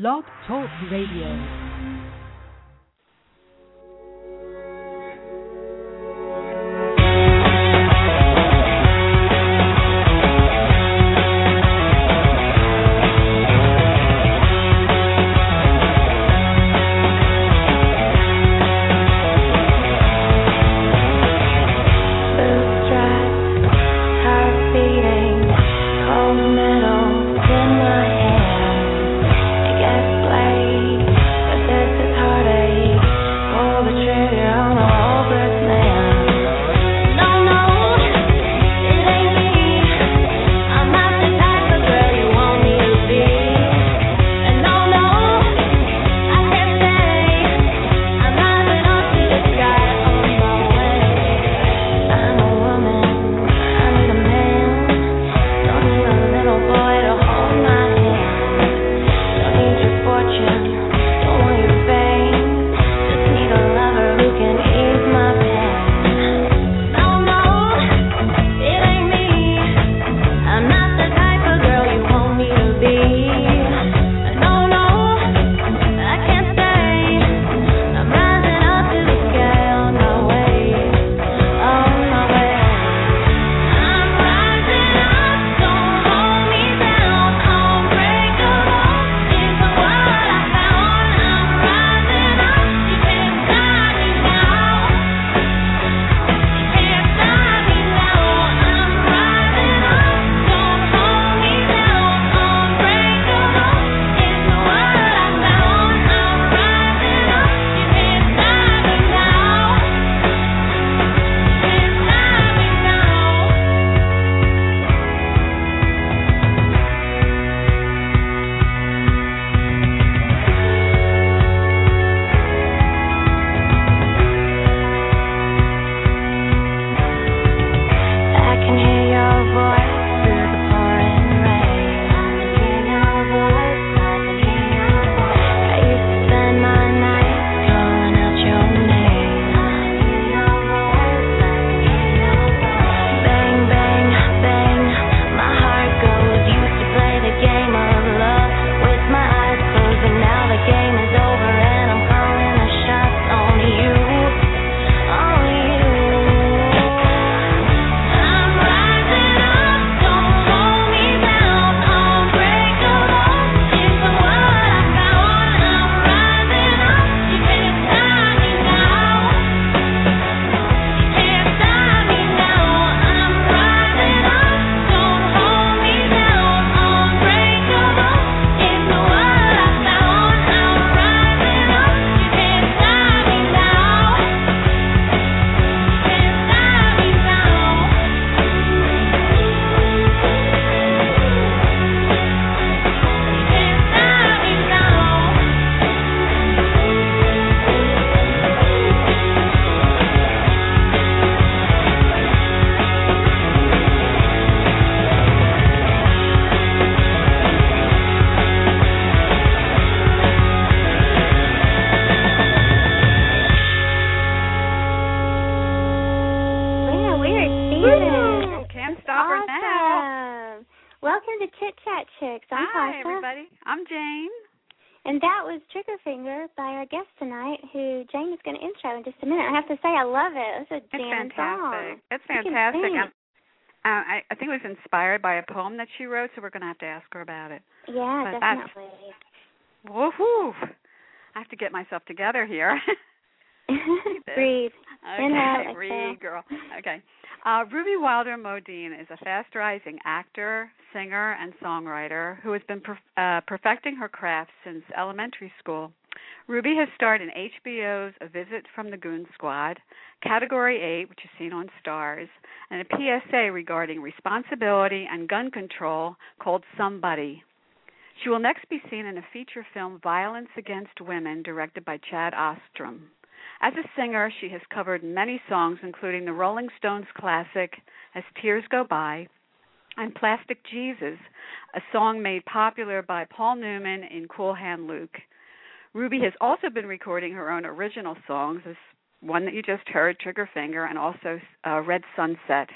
Blog Talk Radio. That Welcome to Chit Chat Chicks. I'm. Hi everybody. I'm Jane. And that was Triggerfinger by our guest tonight, who Jane is going to intro in just a minute. I have to say, I love it. It's a it's fantastic. Song. It's fantastic. I'm, uh, I, I think it was inspired by a poem that she wrote, so we're going to have to ask her about it. Yeah, but definitely. Woohoo! I have to get myself together here. breathe. Okay, breathe, girl. Okay. Uh, Ruby Wylder Modine is a fast rising actor, singer, and songwriter who has been perf- uh, perfecting her craft since elementary school. Ruby has starred in HBO's A Visit from the Goon Squad, Category 8, which is seen on Starz, and a PSA regarding responsibility and gun control called Somebody. She will next be seen in a feature film, Violence Against Women, directed by Chad Ostrom. As a singer, she has covered many songs, including the Rolling Stones classic As Tears Go By and Plastic Jesus, a song made popular by Paul Newman in Cool Hand Luke. Ruby has also been recording her own original songs, this one that you just heard, Trigger Finger, and also uh, Red Sunset.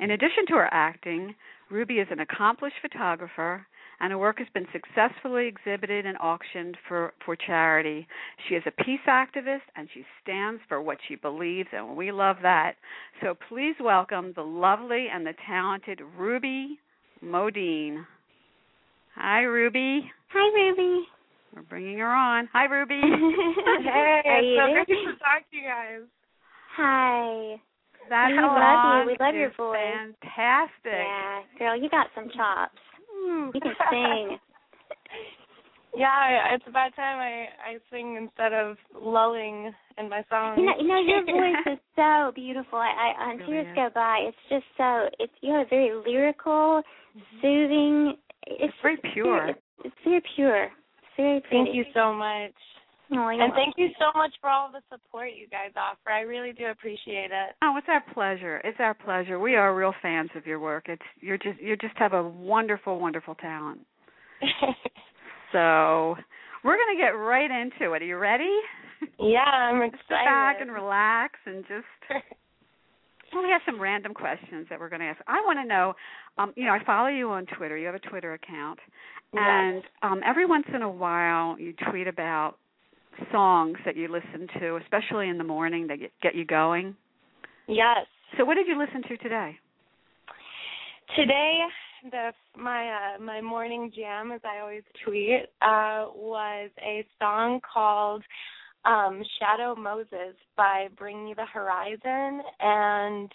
In addition to her acting, Ruby is an accomplished photographer and her work has been successfully exhibited and auctioned for, for charity. She is a peace activist and she stands for what she believes, and we love that. So please welcome the lovely and the talented Ruby Modine. Hi, Ruby. Hi, Ruby. We're bringing her on. Hi, Ruby. hey, Are you so good to talk to you guys. Hi. That We song love you. We love your voice. Fantastic. Yeah, girl, you got some chops. You can sing. Yeah, it's about time I I sing instead of lulling in my songs. You know, you know your voice is so beautiful. I, I on Really Tears is. Go By, it's just so. It's you have a very lyrical, mm-hmm. soothing. It's, It's very pure. It's, it's very pure. It's very pretty. Thank you so much. Oh, And thank you so much for all the support you guys offer. I really do appreciate it. Oh, it's our pleasure. It's our pleasure. We are real fans of your work. It's you're just you just have a wonderful, wonderful talent. So we're gonna get right into it. Are you ready? yeah, I'm excited. Sit back and relax and just well, we have some random questions that we're going to ask. I want to know, um, you know, I follow you on Twitter. You have a Twitter account, and Yes. um, every once in a while you tweet about songs that you listen to, especially in the morning that get, get you going. Yes. So, what did you listen to today? Today, the my uh, my morning jam, as I always tweet, uh, was a song called um, "Shadow Moses" by Bring Me the Horizon, and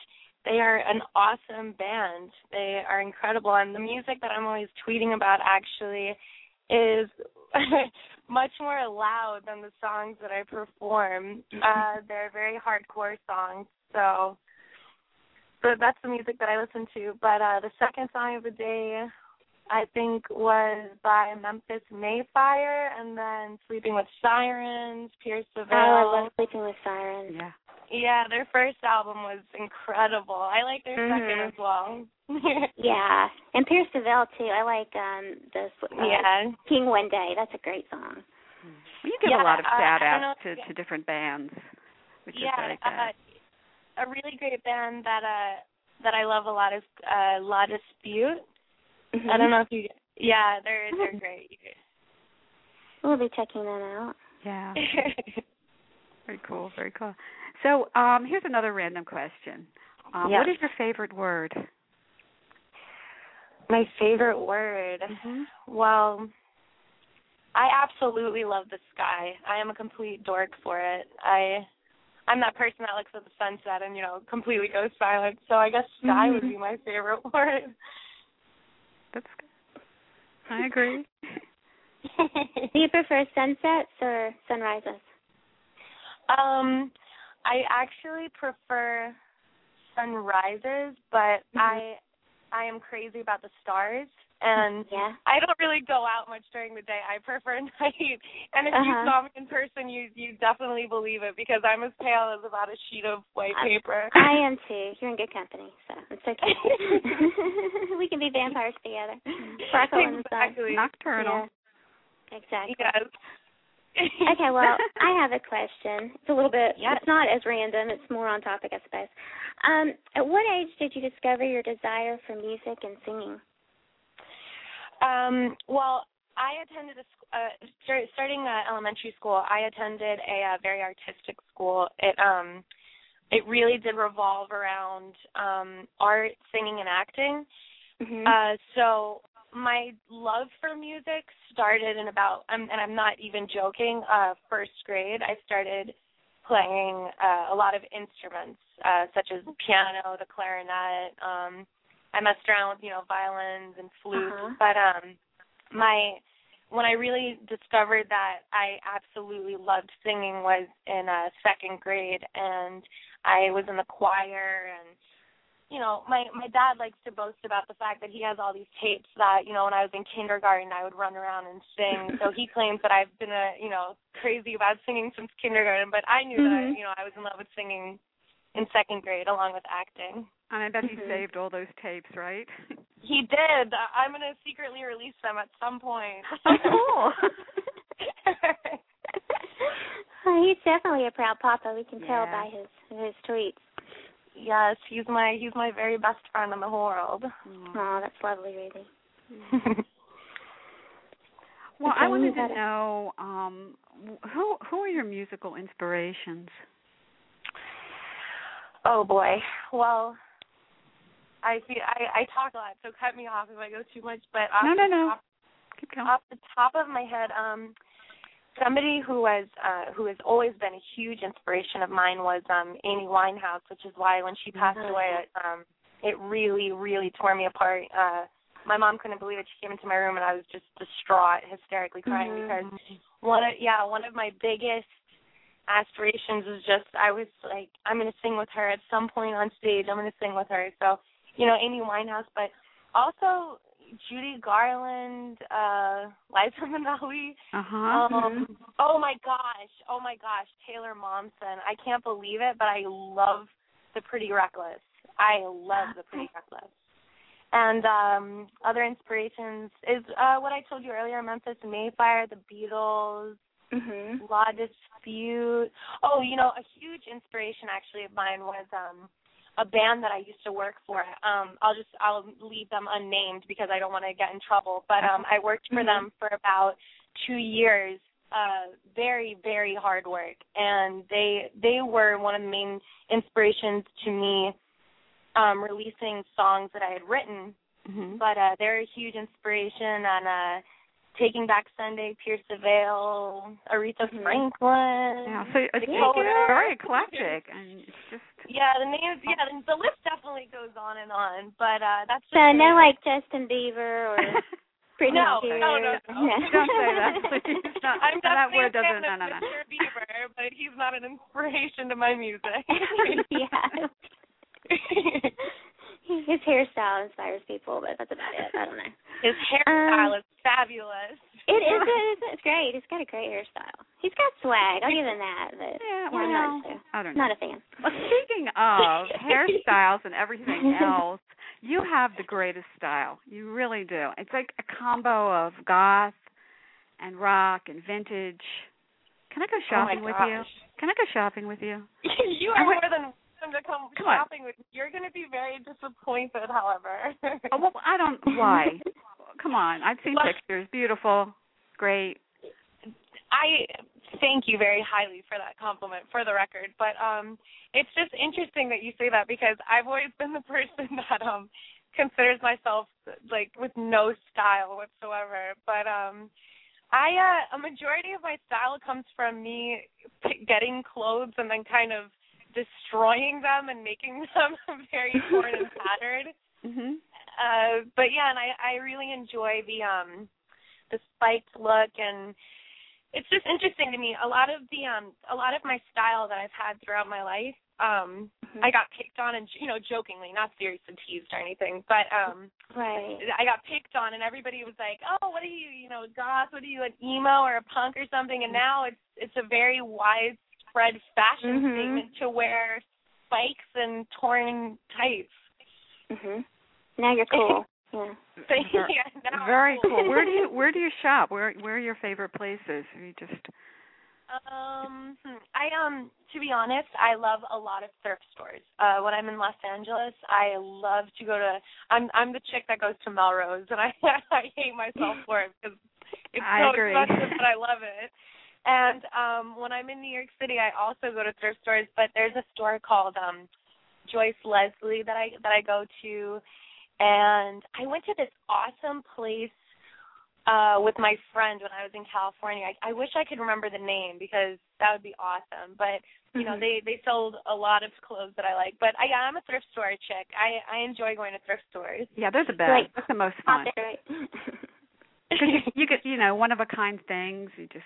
they are an awesome band. They are incredible, and the music that I'm always tweeting about actually is much more loud than the songs that I perform. Uh, they're very hardcore songs, so so that's the music that I listen to. But uh the second song of the day I think was by Memphis May Fire and then Sleeping with Sirens, Pierce Oh, Seville. I love sleeping with sirens. Yeah. Yeah, their first album was incredible. I like their Mhm. second as well. Yeah, and Pierce the Veil too. I like um the uh, yeah. King One Day. That's a great song. Well, you give Yeah, a lot of uh, shout I don't outs to, if- to different bands, which is yeah, very uh, good. a really great band that uh that I love a lot is uh La Dispute. Mhm. I don't know if you yeah, they're they're great. We'll be checking them out. yeah. Very cool. Very cool. So, um, here's another random question. Um, Yeah. What is your favorite word? My favorite word. Mm-hmm. Well, I absolutely love the sky. I am a complete dork for it. I I'm that person that looks at the sunset and, you know, completely goes silent. So I guess sky would be my favorite word. That's good. I agree. Do you prefer sunsets or sunrises? um I actually prefer sunrises, but Mhm. I I am crazy about the stars and Yeah. I don't really go out much during the day. I prefer night. And if you Uh-huh. saw me in person, you you definitely believe it because I'm as pale as about a sheet of white I- paper. I am too. You're in good company, so it's okay. we can be vampires together. Sparkle in the sun. exactly. Nocturnal. Yeah, exactly. Yes. Okay, well, I have a question. It's a little bit. Yes. It's not as random. It's more on topic, I suppose. Um, at what age did you discover your desire for music and singing? Um, well, I attended a uh, start, starting uh, elementary school. I attended a uh, very artistic school. It um, it really did revolve around um, art, singing, and acting. Mm-hmm. Uh, so my love for music started in about, um, and I'm not even joking. Uh, first grade, I started playing uh, a lot of instruments, uh, such as piano, the clarinet. Um, I messed around with you know violins and flutes, Uh-huh. but um, my when I really discovered that I absolutely loved singing was in uh, second grade, and I was in the choir and you know, my my dad likes to boast about the fact that he has all these tapes that, you know, when I was in kindergarten I would run around and sing. so he claims that I've been a, you know, crazy about singing since kindergarten, but I knew that I, Mhm. you know, I was in love with singing in second grade along with acting. And I bet he Mhm. saved all those tapes, right? He did. I- I'm going to secretly release them at some point. Oh, cool. well, he's definitely a proud papa. We can tell by his his tweets. Yes, he's my he's my very best friend in the whole world. Oh, that's lovely, Ruby. Well, I wanted to know um, who who are your musical inspirations? Oh boy. Well, I feel I I talk a lot, so cut me off if I go too much. But off No, no, no. Top, Keep going. off the top of my head, um, somebody who was uh who has always been a huge inspiration of mine was um Amy Winehouse, which is why when she passed Mhm. away, it, um, it really really tore me apart. Uh, my mom couldn't believe it. She came into my room and I was just distraught, hysterically crying Mhm. because one of yeah one of my biggest aspirations was just I was like I'm gonna sing with her at some point on stage. I'm gonna sing with her. So you know Amy Winehouse, but also Judy Garland, uh, Liza Minnelli. Uh huh. Um, oh my gosh, oh my gosh, Taylor Momsen. I can't believe it, but I love the Pretty Reckless. I love the Pretty Reckless. And um other inspirations is uh what I told you earlier, Memphis May Fire, the Beatles, Mhm. La Dispute. Oh, you know, a huge inspiration actually of mine was um a band that I used to work for. Um I'll just I'll leave them unnamed because I don't want to get in trouble. But um I worked for Mhm. them for about 2 years. Uh very very hard work and they they were one of the main inspirations to me um releasing songs that I had written hmm but uh they're a huge inspiration on uh Taking Back Sunday, Pierce the Veil, Aretha Mhm. Yeah, so it's, Yeah. it's very eclectic, and it's just Yeah, the names yeah, the, the list definitely goes on and on. But uh that's just So me. no like Justin Bieber or Britney No, Spears. no, no, no. Don't say that, please. Not, I'm that word a fan doesn't. No, no, no. Mr. Bieber, but he's not an inspiration to my music. yeah. His hairstyle inspires people, but that's about it. I don't know. His hairstyle Um, is fabulous. It is. It is. It's great. He's got a great hairstyle. He's got swag. I'll give him that. But Yeah, well, I'm not, I don't know. not a fan. Well, speaking of hairstyles and everything else, you have the greatest style. You really do. It's like a combo of goth and rock and vintage. Can I go shopping oh with gosh. you? Can I go shopping with you? you are more than welcome to come, Come on. with me. You're going to be very disappointed, however. Oh, well, I don't. Why? Come on. I've seen Well- pictures. Beautiful. Great. I thank you very highly for that compliment, for the record. But um, it's just interesting that you say that because I've always been the person that um considers myself like with no style whatsoever. But um, I uh, a majority of my style comes from me p- getting clothes and then kind of destroying them and making them very torn and tattered. Mhm. Uh, but yeah, and I I really enjoy the um the spiked look and it's just interesting to me. A lot of the um a lot of my style that I've had throughout my life, um Mm-hmm. I got picked on and you know jokingly, not seriously teased or anything, but um Right. I got picked on and everybody was like, "Oh, what are you, you know, goth? What are you, an emo or a punk or something?" And now it's it's a very widespread fashion Mhm. statement to wear spikes and torn tights. Mhm. Now you're cool. Yeah. So, yeah, now I'm Very cool. Where do you Where do you shop? Where Where are your favorite places? Are you just Um, hmm, I um, to be honest, I love a lot of thrift stores. Uh, when I'm in Los Angeles, I love to go to. I'm I'm the chick that goes to Melrose, and I I hate myself for it because it's I so agree. expensive, but I love it. And um, when I'm in New York City, I also go to thrift stores. But there's a store called um, Joyce Leslie that I that I go to, and I went to this awesome place uh with my friend when I was in California. I, I wish I could remember the name because that would be awesome. But you know, Mhm. they they sold a lot of clothes that I like. But I I'm a thrift store chick. I I enjoy going to thrift stores. yeah, they're the best. Like, That's the most fun. there, right? you, you get you know one of a kind things. You just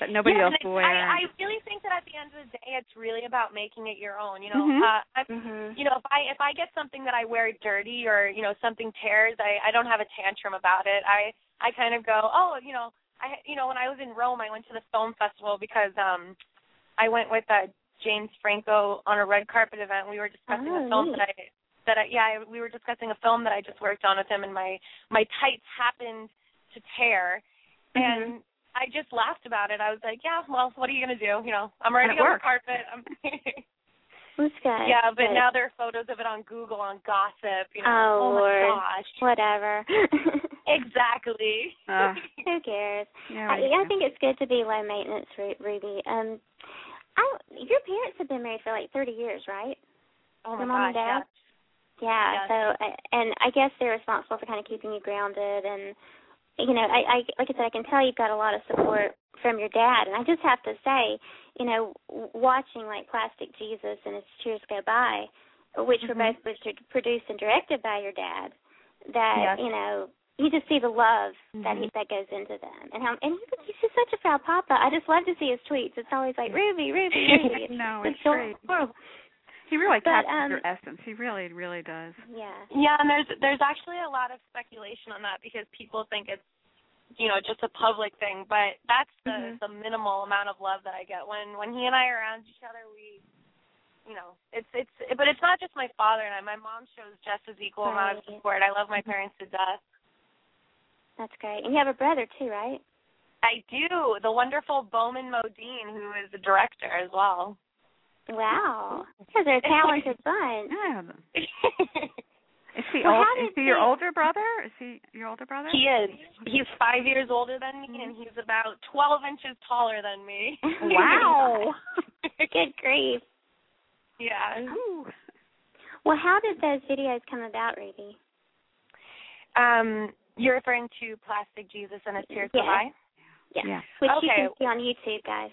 that nobody yeah, else will wear. I I really think that at the end of the day, it's really about making it your own. You know, Mhm. uh, I'm mhm. you know if i if i get something that i wear dirty or you know something tears i i don't have a tantrum about it i i kind of go oh you know i you know when i was in rome i went to the film festival because um i went with uh james franco on a red carpet event we were discussing Oh, a film neat. that i that i yeah I, we were discussing a film that i just worked on with him and my my tights happened to tear Mhm. and I just laughed about it. I was like, "Yeah, well, what are you gonna do? You know, I'm already on worked. the carpet. I'm yeah, but now there are photos of it on Google on gossip. You know, Oh, oh Lord. my gosh. whatever. exactly. Uh, Who cares? yeah, I. I think it's good to be low maintenance, Ruby. Um, I your parents have been married for like thirty years, right? oh my Your mom and gosh, dad? yes. Yeah. Yes. So, uh, and I guess they're responsible for kind of keeping you grounded, and you know, I, I like I said, I can tell you've got a lot of support from your dad, and I just have to say, you know, watching like Plastic Jesus and As Tears Go By, which were Mhm. both produced and directed by your dad, that Yes. you know. You just see the love that he, Mhm. that goes into them, and how and he's, he's just such a proud papa. I just love to see his tweets. It's always like Ruby, Ruby, Ruby. No, it's it's so great. horrible. He really but, captures um, your essence. He really, really does. Yeah. Yeah, and there's there's actually a lot of speculation on that because people think it's you know just a public thing, but that's the Mhm. the minimal amount of love that I get when when he and I are around each other. We, you know, it's it's but it's not just my father and I. My mom shows just as equal amount of support. I love my parents to death. That's great. And you have a brother too, right? I do. The wonderful Bowman Modine, who is the director as well. Wow. Because they're a talented bunch. Yeah. Is he Well, old? how Is did he your they- older brother? Is he your older brother? he is. He's five years older than me, and he's about twelve inches taller than me. Wow. Good grief. yeah. Ooh. Well, how did those videos come about, Ruby? Um, you're referring to Plastic Jesus and As Tears Go Yes. By? Yes. Yeah. Which you can see on YouTube, guys.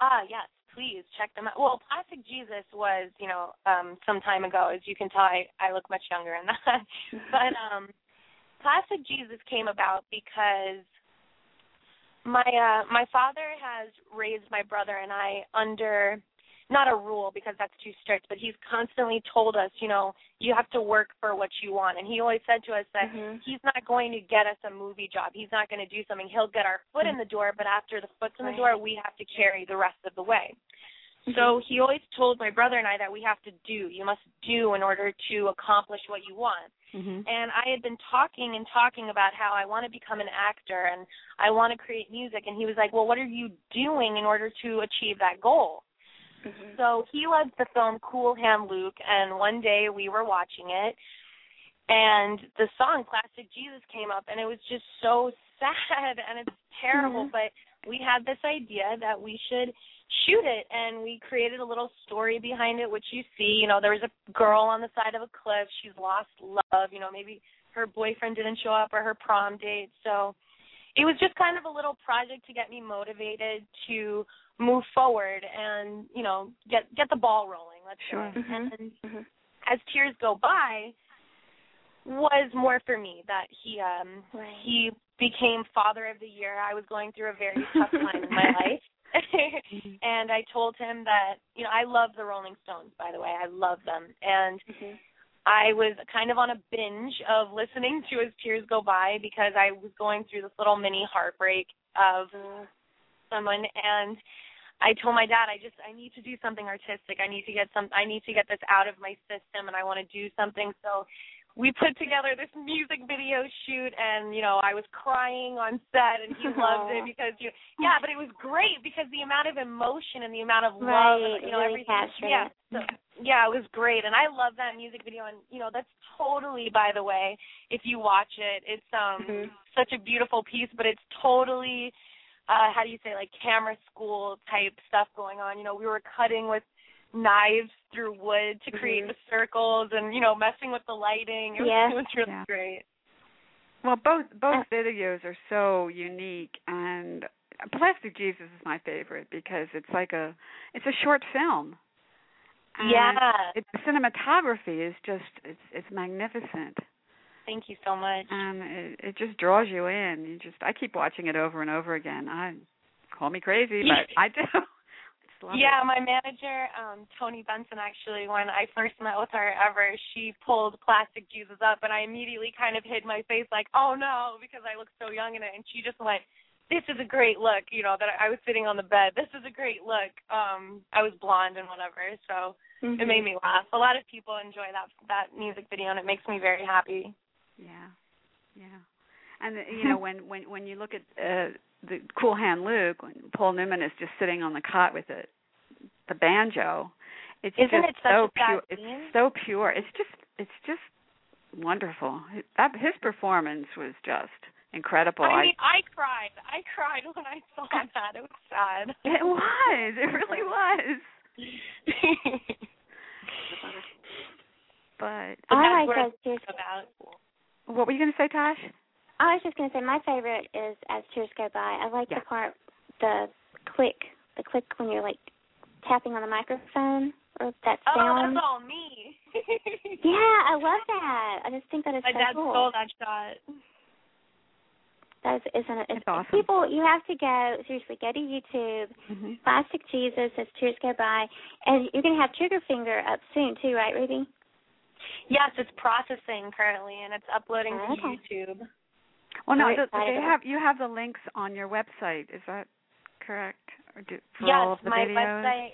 Ah, yes. Please check them out. Well, Plastic Jesus was, you know, um, some time ago. As you can tell, I, I look much younger in that. but um, Plastic Jesus came about because my uh, my father has raised my brother and I under not a rule because that's too strict, but he's constantly told us, you know, you have to work for what you want. And he always said to us that Mhm. he's not going to get us a movie job. He's not going to do something. He'll get our foot in the door, but after the foot's in the Right. door, we have to carry the rest of the way. So he always told my brother and I that we have to do. You must do in order to accomplish what you want. Mhm. And I had been talking and talking about how I want to become an actor and I want to create music. And he was like, Well, what are you doing in order to achieve that goal? Mhm. So he loved the film Cool Hand Luke, and one day we were watching it, and the song Plastic Jesus came up, and it was just so sad and it's terrible. Mhm. But we had this idea that we should shoot it, and we created a little story behind it, which you see. You know, there was a girl on the side of a cliff. She's lost love. You know, maybe her boyfriend didn't show up or her prom date. So it was just kind of a little project to get me motivated to move forward and you know get get the ball rolling. Let's Sure. say. Mhm. And Mhm. as tears go by was more for me that he um Right. he became father of the year. I was going through a very tough time in my life. and I told him that, you know, I love the Rolling Stones by the way. I love them. And Mhm. I was kind of on a binge of listening to As Tears Go By because I was going through this little mini heartbreak of Mhm. someone and I told my dad I just I need to do something artistic. I need to get some I need to get this out of my system and I want to do something. So we put together this music video shoot and you know I was crying on set and he loved it because you yeah, but it was great because the amount of emotion and the amount of love Right, and you know really everything captured yeah. So, yeah, it was great and I love that music video and you know that's totally by the way if you watch it it's um Mhm. such a beautiful piece but it's totally uh how do you say like camera school type stuff going on you know we were cutting with knives through wood to create Mhm. the circles and you know messing with the lighting it was, Yeah. it was really Yeah. great Well, both both Uh, videos are so unique, and Plastic Jesus is my favorite because it's like a it's a short film. And yeah it, the cinematography is just it's it's magnificent, thank you so much and it, it just draws you in. You just I keep watching it over and over again. I call me crazy, but I do. Love yeah it. my manager um tony benson actually when i first met with her ever she pulled plastic jesus up and i immediately kind of hid my face like oh no because i look so young in it and she just went this is a great look you know that i was sitting on the bed this is a great look. Um i was blonde and whatever so Mhm. it made me laugh. A lot of people enjoy that that music video and it makes me very happy. Yeah, yeah, and uh, you know when when when you look at uh, the Cool Hand Luke, when Paul Newman is just sitting on the cot with the the banjo, it's Isn't just it so pure. It's so pure. It's just it's just wonderful. That his performance was just incredible. I mean, I, I cried. I cried when I saw that. It was sad. It was. It really was. but I that's like what about. what were you going to say, Tosh? I was just gonna say my favorite is as tears go by. I like Yeah. the part, the click, the click when you're like tapping on the microphone or that Oh, sound. that's all me. yeah, I love that. I just think that is My so dad cool. stole that shot. That is, isn't it? It's awesome. People, you have to go. Seriously, go to YouTube. Mm-hmm. Plastic Jesus as tears go by, and you're gonna have Trigger Finger up soon too, right, Ruby? Yes, it's processing currently, and it's uploading Oh, to okay. YouTube. Well, no, the, they have you have the links on your website. Is that correct? Or do, for yes, all of the my videos? website.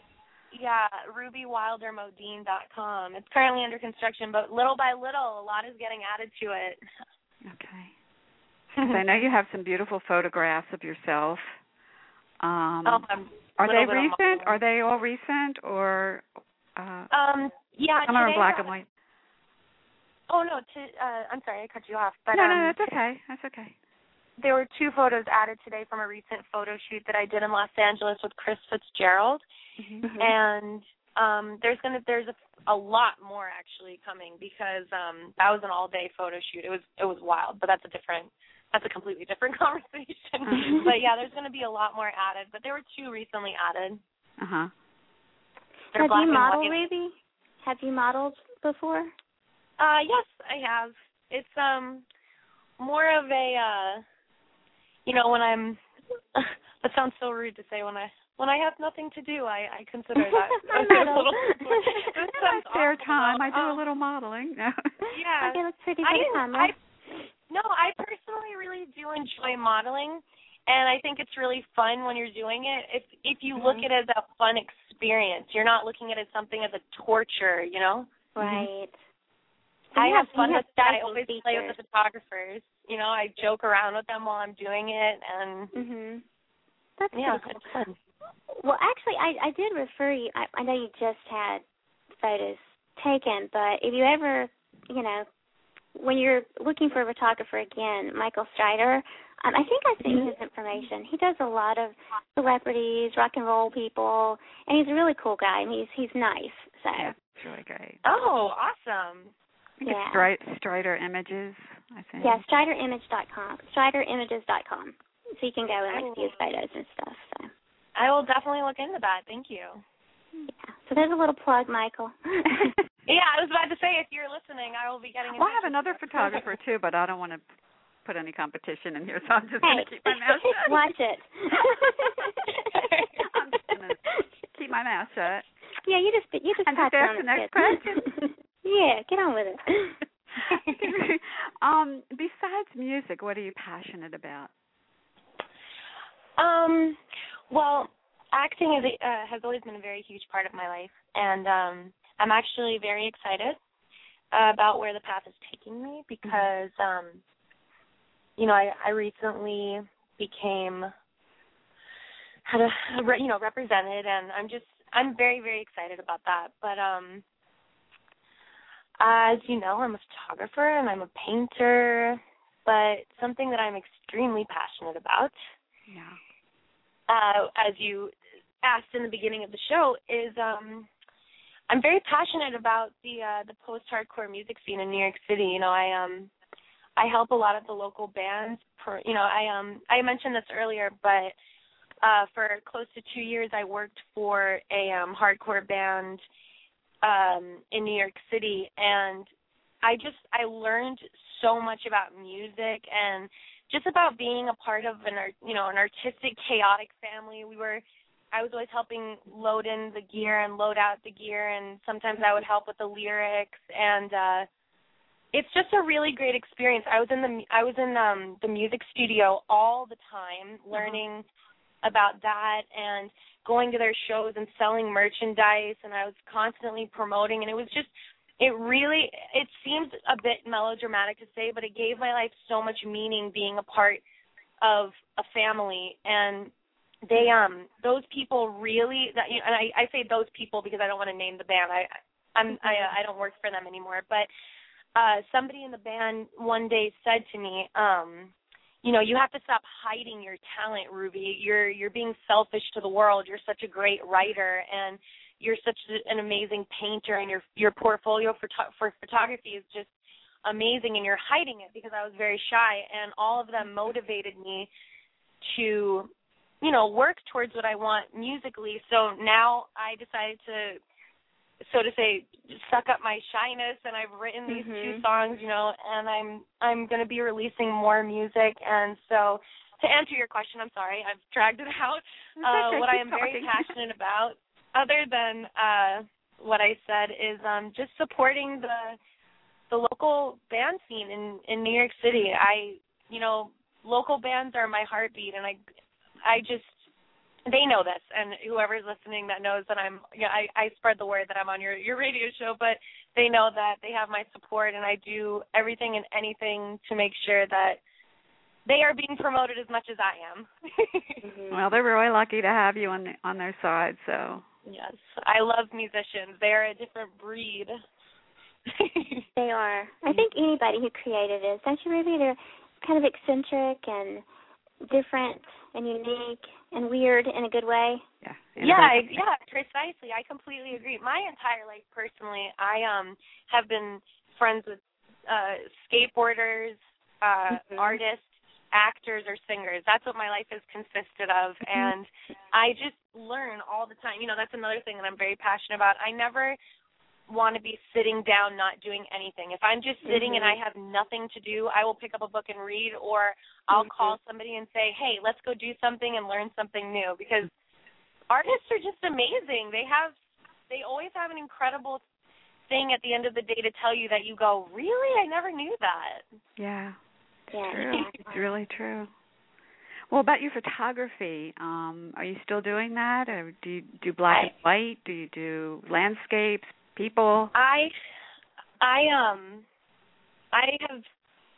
Yeah, rubywildermodine.com. It's currently under construction, but little by little, a lot is getting added to it. Okay. I know you have some beautiful photographs of yourself. Um, oh, I'm are they recent? Are they all recent, or uh, Um, yeah, some are in black and white? Oh no, to, uh, I'm sorry, I cut you off. But no, um, no, that's okay. That's okay. there were two photos added today from a recent photo shoot that I did in Los Angeles with Chris Fitzgerald, Mm-hmm. and um, there's gonna there's a, a lot more actually coming because um, that was an all day photo shoot. It was it was wild, but that's a different that's a completely different conversation. Mhm. but yeah, there's gonna be a lot more added. But there were two recently added. Uh huh. Have you modeled, white. Ruby? Have you modeled before? Uh yes, I have. It's um more of a uh you know, when I'm that sounds so rude to say when I when I have nothing to do, I I consider that I a model. little This my sounds spare awful, time, I do though. a little modeling. No. Yeah. get a pretty I, good, Conrad. I no, I personally really do enjoy modeling and I think it's really fun when you're doing it. If if you look Mhm. at it as a fun experience, you're not looking at it as something as a torture, you know? Right. I You have fun have with that. I always play with the photographers. You know, I joke around with them while I'm doing it, and Mhm. That's yeah, cool. it's fun. Well, actually, I I did refer you. I, I know you just had photos taken, but if you ever, you know, when you're looking for a photographer again, Michael Strider, um, I think I sent you his information. He does a lot of celebrities, rock and roll people, and he's a really cool guy, and he's he's nice. So Yeah, it's really great. Oh, awesome! Yeah. Stri- Strider Images. I think. yeah, StriderImage.com, StriderImages.com. So you can go and like see his oh. photos and stuff. So I will definitely look into that. Thank you. yeah, so there's a little plug, Michael. Yeah, I was about to say if you're listening, I will be getting. in well, I have another photographer too, but I don't want to put any competition in here, so I'm just Hey, going to keep my mouth shut. watch it. I'm just gonna keep my mouth shut. Yeah, you just you just And just ask the next question. Yeah, get on with it. um, besides music, what are you passionate about? Um, well, acting is uh, has always been a very huge part of my life, and um, I'm actually very excited uh, about where the path is taking me because, um, you know, I, I recently became had a you know represented, and I'm just I'm very very excited about that. But um, as you know, I'm a photographer and I'm a painter, but something that I'm extremely passionate about Yeah. uh, as you asked in the beginning of the show, is um, I'm very passionate about the uh, the post hardcore music scene in New York City. You know, I um I help a lot of the local bands. Per, you know, I um I mentioned this earlier, but uh, for close to two years, I worked for a um, hardcore band um, in New York City, and I just I learned so much about music and just about being a part of an art, you know an artistic chaotic family. We were I was always helping load in the gear and load out the gear, and sometimes I would help with the lyrics and. uh it's just a really great experience. I was in the I was in um the music studio all the time learning about that and going to their shows and selling merchandise and I was constantly promoting and it was just it really it seems a bit melodramatic to say but it gave my life so much meaning being a part of a family. And they um those people really that you know, and I I say those people because I don't want to name the band. I I'm I I don't work for them anymore. But uh somebody in the band one day said to me, um, you know, you have to stop hiding your talent, Ruby. You're you're being selfish to the world. You're such a great writer and you're such an amazing painter and your your portfolio for for photography is just amazing and you're hiding it because I was very shy and all of them motivated me to you know work towards what I want musically so now I decided to so to say suck up my shyness and I've written these mm-hmm. two songs you know and I'm I'm going to be releasing more music and so to answer your question I'm sorry I've dragged it out uh what I am very passionate about other than uh what I said is um just supporting the the local band scene in in New York City. I you know local bands are my heartbeat, and I I just they know this, and whoever's listening that knows that I'm yeah I I spread the word that I'm on your your radio show, but they know that they have my support, and I do everything and anything to make sure that they are being promoted as much as I am. mm-hmm. Well, they're really lucky to have you on the, on their side. So yes, I love musicians. They are a different breed. they are. I think anybody who created it, don't you, Ruby? They're kind of eccentric and different and unique and weird in a good way. Yeah. Yeah, yeah, precisely. I completely agree. My entire life personally, I um have been friends with uh skateboarders, uh mm-hmm. artists, actors or singers. That's what my life has consisted of mm-hmm. and I just learn all the time. You know, that's another thing that I'm very passionate about. I never want to be sitting down not doing anything. If I'm just sitting mm-hmm. and I have nothing to do, I will pick up a book and read or I'll mm-hmm. call somebody and say, "Hey, let's go do something and learn something new." Because artists are just amazing. They have they always have an incredible thing at the end of the day to tell you that you go, "Really? I never knew that." Yeah. Yeah, true. It's really true. Well, about your photography, um, are you still doing that, or do you do black and white? Do you do landscapes, people? I I um I have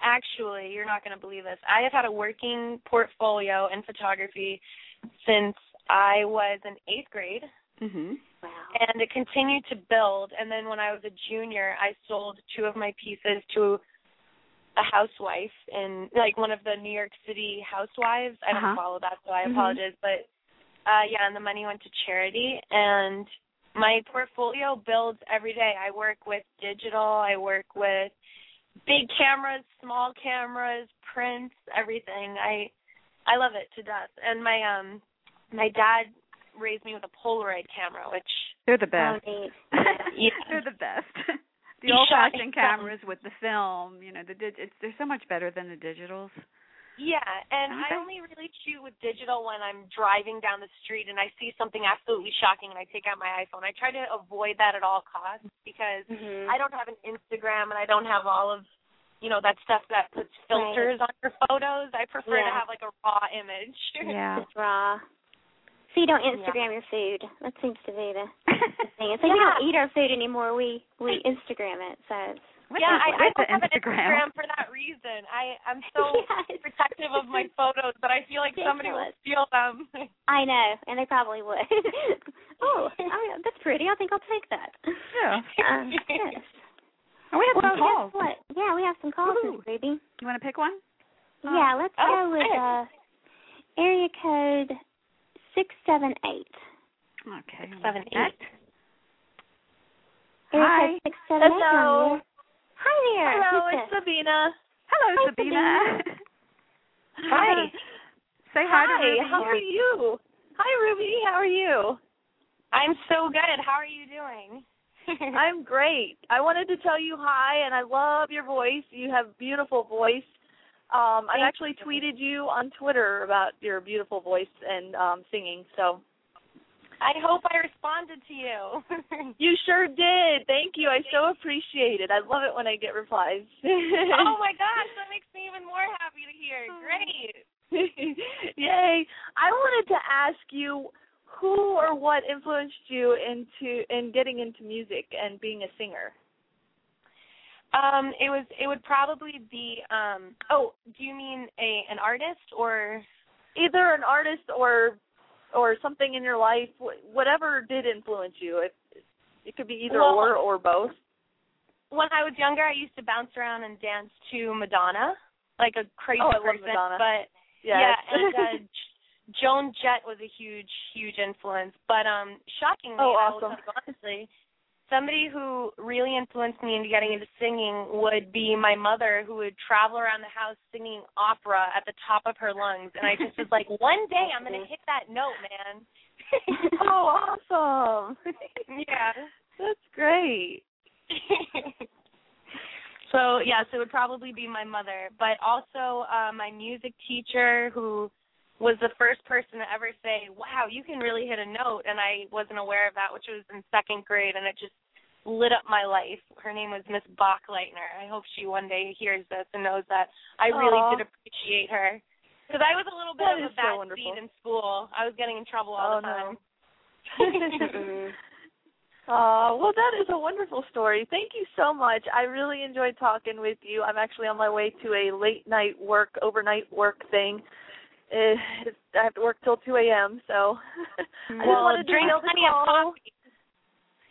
actually, you're not going to believe this. I have had a working portfolio in photography since I was in 8th grade. Mhm. Wow. And it continued to build and then when I was a junior, I sold two of my pieces to a housewife in like one of the New York City housewives. I don't uh-huh. follow that, so I mm-hmm. apologize, but uh yeah, and the money went to charity and my portfolio builds every day. I work with digital, I work with big cameras, small cameras, prints, everything. I I love it to death. And my um my dad raised me with a Polaroid camera, which they're the best. Oh, yeah. they're the best. the old-fashioned cameras with the film, you know, the dig- it's they're so much better than the digitals. Yeah, and okay. I only really shoot with digital when I'm driving down the street and I see something absolutely shocking and I take out my iPhone. I try to avoid that at all costs because mm-hmm. I don't have an Instagram and I don't have all of you know that stuff that puts filters right. on your photos. I prefer yeah. to have like a raw image. Yeah, it's raw. So you don't Instagram yeah. your food. That seems to be the, the thing. It's like yeah. we don't eat our food anymore. We we Instagram it. So it's what yeah, I, I, I don't have Instagram? an Instagram for that reason. I I'm so yes. protective of my photos that I feel like somebody will steal them. I know, and they probably would. oh, I, that's pretty. I think I'll take that. Yeah. Um, yes. Oh, we have well, some calls. What? Yeah, we have some calls, Miss Ruby. You want to pick one? Yeah, let's oh, go with uh, area code six seven eight. Okay. Seven eight. Area Hi. code six seven eight. Hello. Hi there. Hello, Who's it's this? Sabina. Hello, Hi, Sabina. Hi. Say hi, to Hi, Ruby. how are you? Hi, Ruby. How are you? I'm so good. How are you doing? I'm great. I wanted to tell you hi, and I love your voice. You have beautiful voice. Um, I've actually you. tweeted you on Twitter about your beautiful voice and um, singing. So I hope I responded to you. you sure did. Thank you. I so appreciate it. I love it when I get replies. oh my gosh, that makes me even more happy to hear. Great. Yay! I wanted to ask you who or what influenced you into in getting into music and being a singer. Um, it was it would probably be um oh, do you mean a an artist or Either an artist or or something in your life, wh- whatever did influence you. It it could be either Well- or or both. when I was younger, I used to bounce around and dance to Madonna, like a crazy Oh, I love. Madonna. But Yes. yeah, and uh, Joan Jett was a huge, huge influence. But um, shockingly, Oh, I will tell you honestly, somebody who really influenced me into getting into singing would be my mother, who would travel around the house singing opera at the top of her lungs, and I just was like, one day I'm gonna hit that note, man. oh, awesome. yeah. That's great. so yes, it would probably be my mother, but also uh, my music teacher, who was the first person to ever say, "Wow, you can really hit a note," and I wasn't aware of that, which was in second grade, and it just lit up my life. Her name was Miss Bachleitner. I hope she one day hears this and knows that I really Aw. did appreciate her. Because I was a little bit That of a so bad wonderful. seed in school. I was getting in trouble all Oh, the no. time. Uh, well, that is a wonderful story. Thank you so much. I really enjoyed talking with you. I'm actually on my way to a late night work, overnight work thing. Uh, it's, I have to work till 2 a.m. So I just well, to drink plenty of coffee.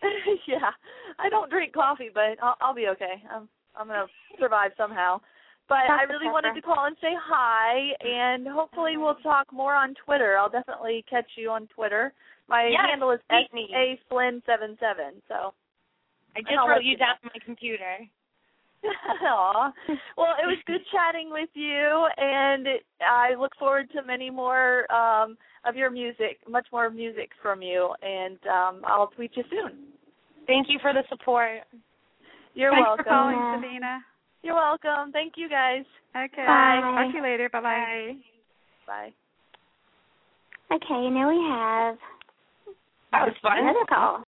yeah, I don't drink coffee, but I'll, I'll be okay. I'm I'm gonna survive somehow. But I really wanted to call and say hi, and hopefully we'll talk more on Twitter. I'll definitely catch you on Twitter. My Yes, handle is sa flynn seven seven. So. I just wrote you down on my computer. Aw. Well, it was good chatting with you, and I look forward to many more um, of your music, much more music from you, and um, I'll tweet you soon. Thank you for the support. You're Thanks welcome. for calling, Sabina. You're welcome. Thank you, guys. Okay. Bye. Talk to you later. Bye bye. Bye. Okay, and now we have That was fun. another call.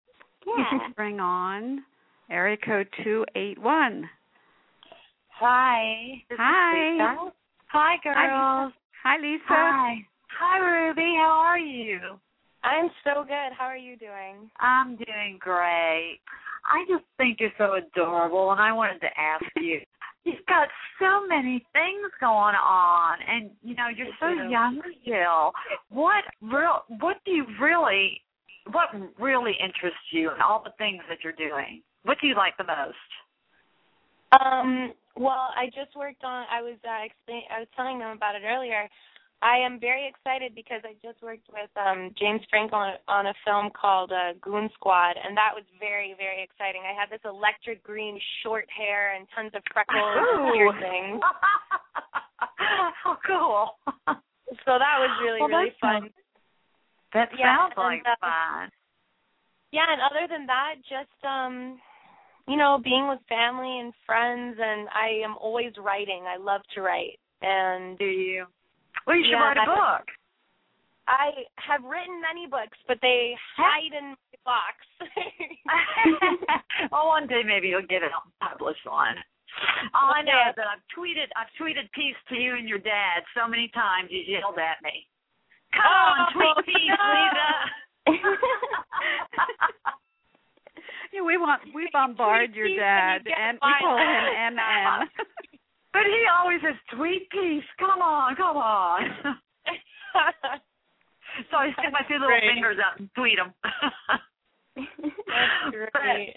Yeah. Bring on area code two eight one. Hi. This Hi. Hi, girls. Hi, Lisa. Hi. Hi, Ruby. How are you? I'm so good. How are you doing? I'm doing great. I just think you're so adorable, and I wanted to ask you. You've got so many things going on, and you know you're so young still. What real? What do you really? What really interests you in all the things that you're doing? What do you like the most? Um, well, I just worked on. I was uh, explain. I was telling them about it earlier. I am very excited because I just worked with um James Franco on, on a film called uh, Goon Squad, and that was very, very exciting. I had this electric green short hair and tons of freckles and Ooh. piercings. How cool! So that was really, Well, really fun. sounds- That Yeah, sounds like and, uh, fun. Yeah, and other than that, just um you know, being with family and friends and I am always writing. I love to write. And Do you? Well, you should Yeah, write a book. I have written many books, but they hide in my box. well, one day maybe you'll get it published one. All I know is that I've tweeted, I've tweeted peace to you and your dad so many times. You yelled at me. Come on, Oh, tweet peace, no. Lisa. Yeah, we want we bombard your dad, and and we call him. MM. but he always says, "Tweet peace." Come on, come on. so I stick my two little Great. fingers out and tweet him. That's great.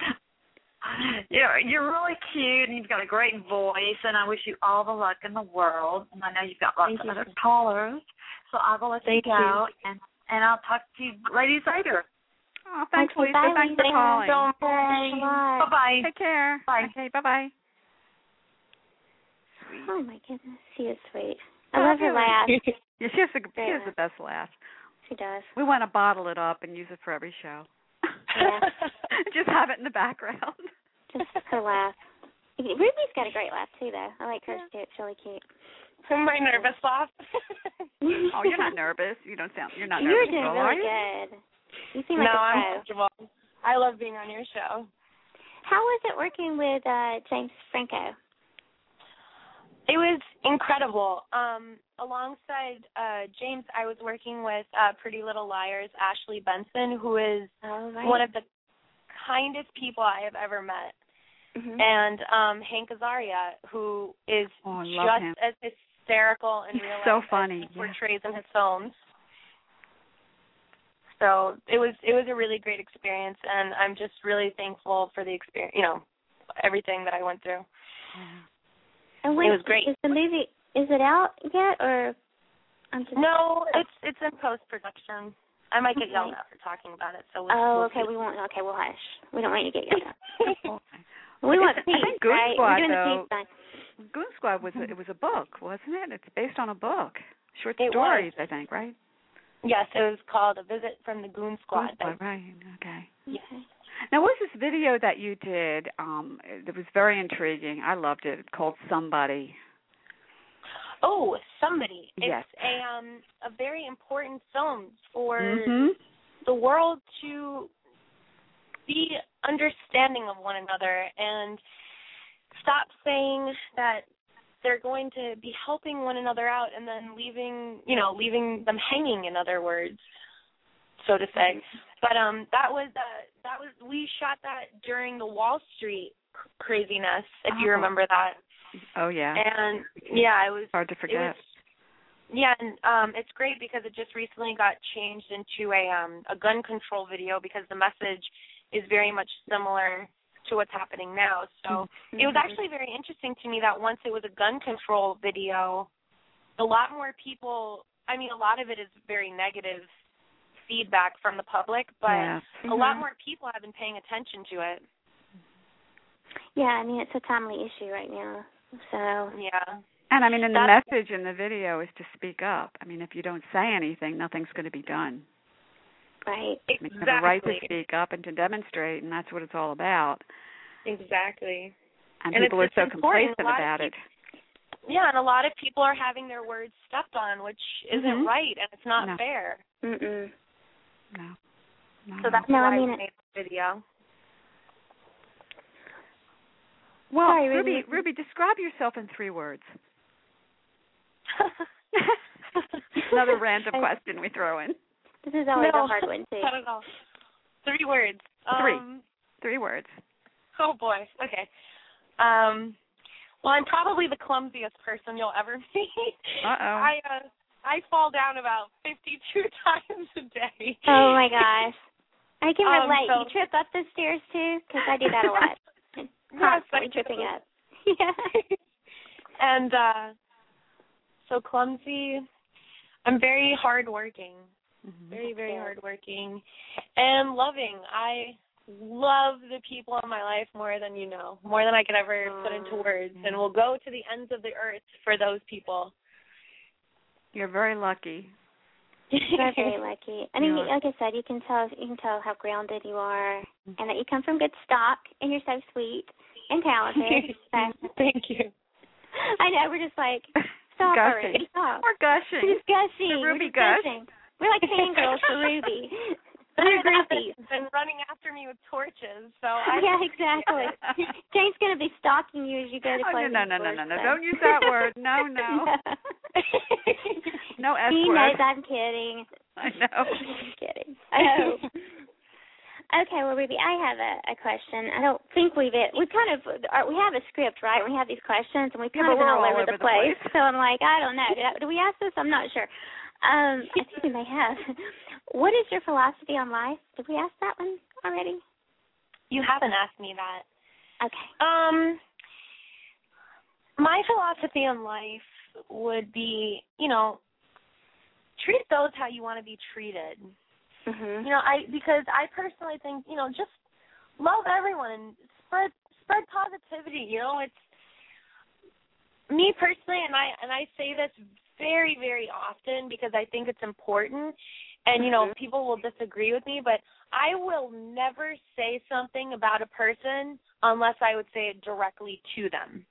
You're you're really cute and you've got a great voice and I wish you all the luck in the world and I know you've got lots Thank of you. other callers. So I will let Thank you go and and I'll talk to you ladies later. Oh, thanks, Okay, Lisa. bye, Thanks for Lisa. calling. Thanks a lot. Bye bye. Take care. Bye. Okay, bye bye. Oh my goodness, she is sweet. Oh, I love her laugh. Yeah, she has the she Very has the best laugh. She does. We want to bottle it up and use it for every show. Yeah. Just have it in the background. Just her laugh. Ruby's got a great laugh too, though. I like hers too. It's really cute. My nervous laugh. Oh, you're not nervous. You don't sound. You're not You're nervous doing at all, are really you? good. You seem no, like a I'm comfortable. I love being on your show. How was it working with uh James Franco? It was incredible. Um, alongside uh, James, I was working with uh, Pretty Little Liars, Ashley Benson, who is right. one of the kindest people I have ever met, Mhm. and um, Hank Azaria, who is Oh, just him. as hysterical in He's real so funny, as he yeah. portrays in his films. So it was it was a really great experience, and I'm just really thankful for the experience. You know, everything that I went through. And when, It was great. Is the movie is it out yet or I'm just No, it's it's in post production. I might get Okay. yelled at for talking about it. So we'll, Oh, we'll okay, see. we won't okay, we'll hush. We don't want you to get yelled at. We want peace, I think Goon right? Squad, We're doing though, the peace sign. Goon Squad was a, it was a book, wasn't it? It's based on a book, short It was. stories, I think, right? Yes, it was called A Visit from the Goon Squad. Goon Squad, right? Okay. Okay. Now, what was this video that you did? Um, it was very intriguing. I loved it. Called Somebody. Oh, somebody. It's Yes. a um a very important film for Mhm. the world to be understanding of one another and stop saying that they're going to be helping one another out and then leaving you know leaving them hanging in other words so to say but um that was uh that was we shot that during the wall street craziness if you Oh. remember that Oh yeah. and yeah it was Hard to forget. was yeah, and um it's great because it just recently got changed into a um a gun control video because the message is very much similar to what's happening now. So it was actually very interesting to me that once it was a gun control video, a lot more people I mean a lot of it is very negative feedback from the public, but yeah. a lot Mhm. more people have been paying attention to it. Yeah, I mean it's a timely issue right now. So Yeah. And I mean, and the That's- message in the video is to speak up. I mean, if you don't say anything, nothing's going to be done. Right. I mean, have a right to speak up and to demonstrate, and that's what it's all about. Exactly. And, And people are so important. complacent A lot of about it. Yeah, and a lot of people are having their words stepped on, which isn't Mhm. right and it's not No. fair. Mm-mm. No. no. So that's No, I mean we made the video. well, Sorry, Ruby. Ruby. Ruby, describe yourself in three words. Another random question we throw in. This is always no, a hard one too. Not at all. Three words. Three. Um, Three words. oh boy. Okay. Um well I'm probably the clumsiest person you'll ever meet. Uh oh. I uh I fall down about fifty two times a day. Oh my gosh. I can Um, relate. so- you trip up the stairs too? Because I do that a lot. Yes, Constantly I tripping up. Yeah. and uh so clumsy. I'm very hardworking. Mhm. Very, very Yeah. hardworking. And loving. I love the people in my life more than you know. More than I could ever put into Aw. words. Yeah. And will go to the ends of the earth for those people. You're very lucky. You're very lucky. I mean, You like I said, you can tell you can tell how grounded you are, and that you come from good stock, and you're so sweet and talented. Thank you. I know we're just like stop Gushing. already, stop. We're gushing. We're gushing. The We're Ruby just gush. We're like fangirls for Ruby. We're groupies. been running after me with torches, so I Yeah, exactly. Jane's gonna be stalking you as you go to play. Oh, no, no, no, no, no! Don't use that word. No, no, no S he knows I'm kidding. I know. I'm kidding. Oh. Okay, well, Ruby, I have a, a question. I don't think we've it. We kind of uh, we have a script, right? We have these questions, and Yeah, kind of been all, all over, the, place. place. So I'm like, I don't know. Did we ask this? I'm not sure. Um, I think we may have. What is your philosophy on life? Did we ask that one already? you haven't asked me that. Okay. Um, my philosophy on life would be, you know, treat those how you want to be treated. Mhm. You know, I because I personally think, you know, just love everyone and spread spread positivity. You know, it's me personally, and I and I say this very very often because I think it's important. And you know, Mhm. people will disagree with me, but I will never say something about a person unless I would say it directly to them.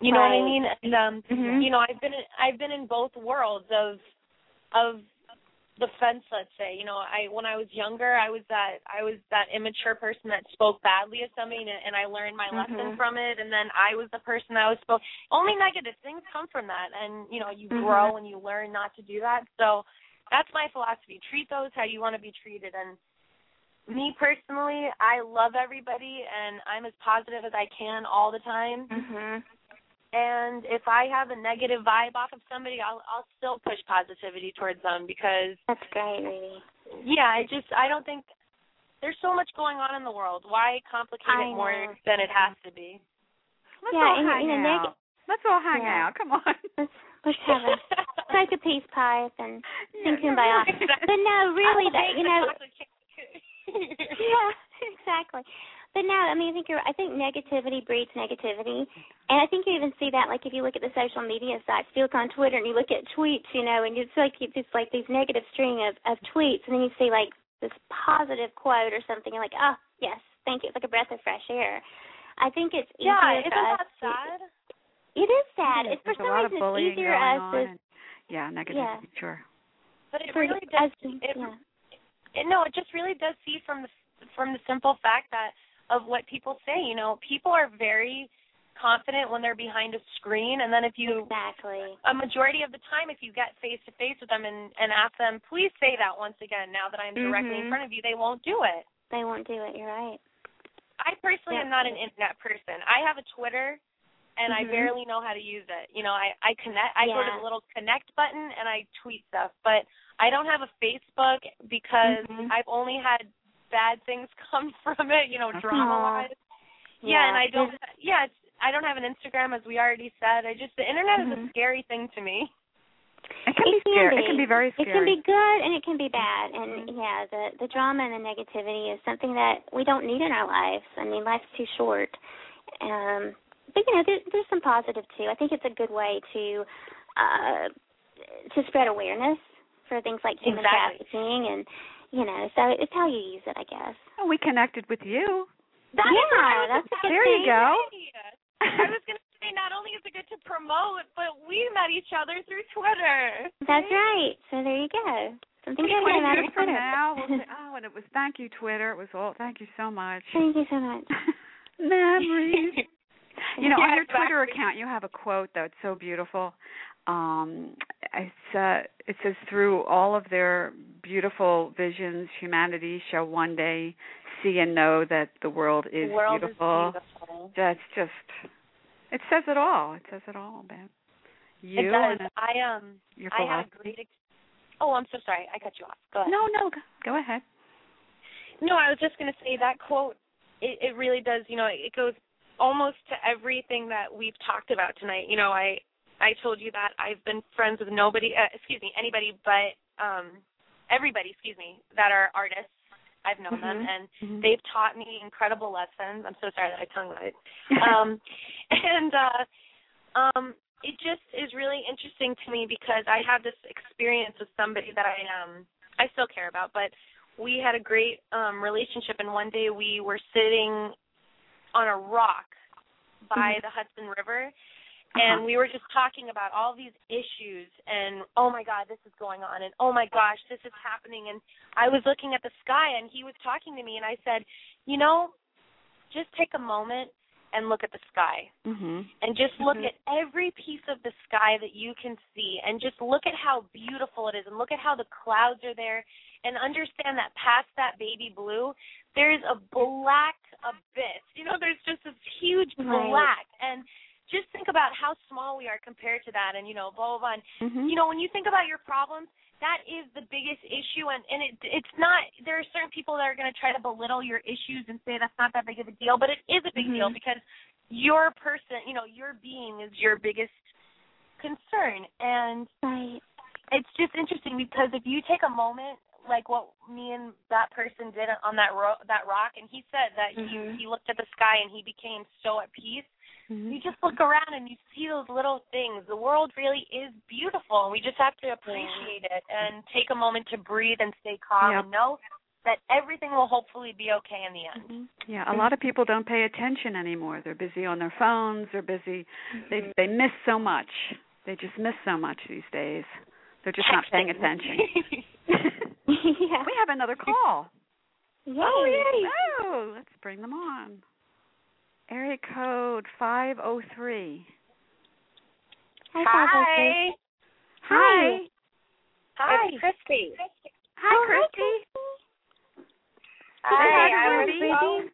You know what I mean? And um, Mhm. you know, I've been in, I've been in both worlds of of the fence, let's say. You know, I when I was younger, I was that I was that immature person that spoke badly of somebody, and, and I learned my lesson Mhm. from it. And then I was the person that was spoke. Only negative things come from that, and you know, you Mhm. grow and you learn not to do that. So that's my philosophy. Treat those how you want to be treated, and me personally, I love everybody, and I'm as positive as I can all the time Mhm. And if I have a negative vibe off of somebody, I'll I'll still push positivity towards them because That's great, yeah, I just I don't think there's so much going on in the world. Why complicate I it more know. than it has to be? Let's Yeah, all and- hang and out. neg- Let's all hang Yeah. out. Come on. Let's let's have a smoke a peace pipe and Yeah, kumbaya. yeah. But no, really, that you know, yeah, exactly. But no, I mean, I think you're. I think negativity breeds negativity, and I think you even see that, like if you look at the social media sites, if you look on Twitter and you look at tweets, you know, and it's like it's like these negative string of of tweets, and then you see like this positive quote or something, you're like, oh yes, thank you. It's like a breath of fresh air. I think it's easier yeah, isn't us that to- sad? It is sad. It is. It's for some reason it's easier going us on. as and, yeah, negativity. Sure. But it for really us, does. It, yeah. it, no, it just really does see from the from the simple fact that of what people say. You know, people are very confident when they're behind a screen, and then if you Exactly. a majority of the time if you get face to face with them and and ask them please say that once again now that i'm directly in Mhm. front of you they won't do it They won't do it. You're right. i personally Yeah. am not an internet person i have a twitter and i Mhm. barely know how to use it you know i i connect i go to the little connect button and i tweet stuff but i don't have a facebook because Mhm. i've only had bad things come from it you know drama wise yeah, and I don't. Yeah, it's, I don't have an Instagram, as we already said. I just the internet is Mhm. a scary thing to me. It can it be can scary. be. It can be very scary. It can be good and it can be bad. And Mhm. yeah, the the drama and the negativity is something that we don't need in our lives. I mean, life's too short. Um, but you know, there, there's some positive too. I think it's a good way to uh to spread awareness for things like human Exactly. trafficking and you know, so it's how you use it, I guess. Oh, we connected with you. That's Yeah, what that's a good There to you go. I was going to say, not only is it good to promote, but we met each other through Twitter. That's right. So there you go. Something good Twenty came out from now, we'll say, "Oh, and it was thank you, Twitter. It was all thank you so much." Thank you so much. Memories. You know, on your Twitter exactly. account, you have a quote that's so beautiful. Um, it's uh, it says, "Through all of their beautiful visions, humanity shall one day see and know that the world is the world beautiful." is beautiful. That's just, it says it all. It says it all about you it does. and I um your I had a great ex- Oh, I'm so sorry. I cut you off. Go ahead. No, no, go- go ahead. No, I was just going to say that quote. It, it really does. You know, it goes almost to everything that we've talked about tonight. You know, I I told you that I've been friends with nobody. Uh, excuse me, anybody but um everybody. Excuse me, that are artists. I've known them, Mhm. and Mhm. they've taught me incredible lessons. I'm so sorry that I tongue tied. um, and uh, um, it just is really interesting to me because I had this experience with somebody that I um I still care about, but we had a great um relationship and one day we were sitting on a rock by Mhm. the Hudson River. And we were just talking about all these issues and oh my god this is going on and oh my gosh this is happening and I was looking at the sky and he was talking to me and I said, "You know, just take a moment and look at the sky." Mhm. and just look Mhm. at every piece of the sky that you can see and just look at how beautiful it is and look at how the clouds are there and understand that past that baby blue there's a black abyss you know there's just this huge Right. black and just think about how small we are compared to that and you know blah blah blah and, Mhm. you know when you think about your problems that is the biggest issue and and it it's not there are certain people that are going to try to belittle your issues and say that's not that big of a deal but it is a big Mhm. deal because your person you know your being is your biggest concern and Right. it's just interesting because if you take a moment like what me and that person did on that ro- that rock and he said that Mhm. he he looked at the sky and he became so at peace Mhm. you just look around and you see those little things. The world really is beautiful, and we just have to appreciate it and take a moment to breathe and stay calm Yep. and know that everything will hopefully be okay in the end. Mhm. Yeah, a lot of people don't pay attention anymore. They're busy on their phones. They're busy. They they miss so much. They just miss so much these days. They're just not paying attention. yeah. we have another call. Yay. Oh, yay. Oh, let's bring them on. Area code five oh three. Hi. Barbara. Hi. Hi. Hi. It's Christy. Hi, Oh, hi, Christy. Hi, Hi, I was Ruby. calling-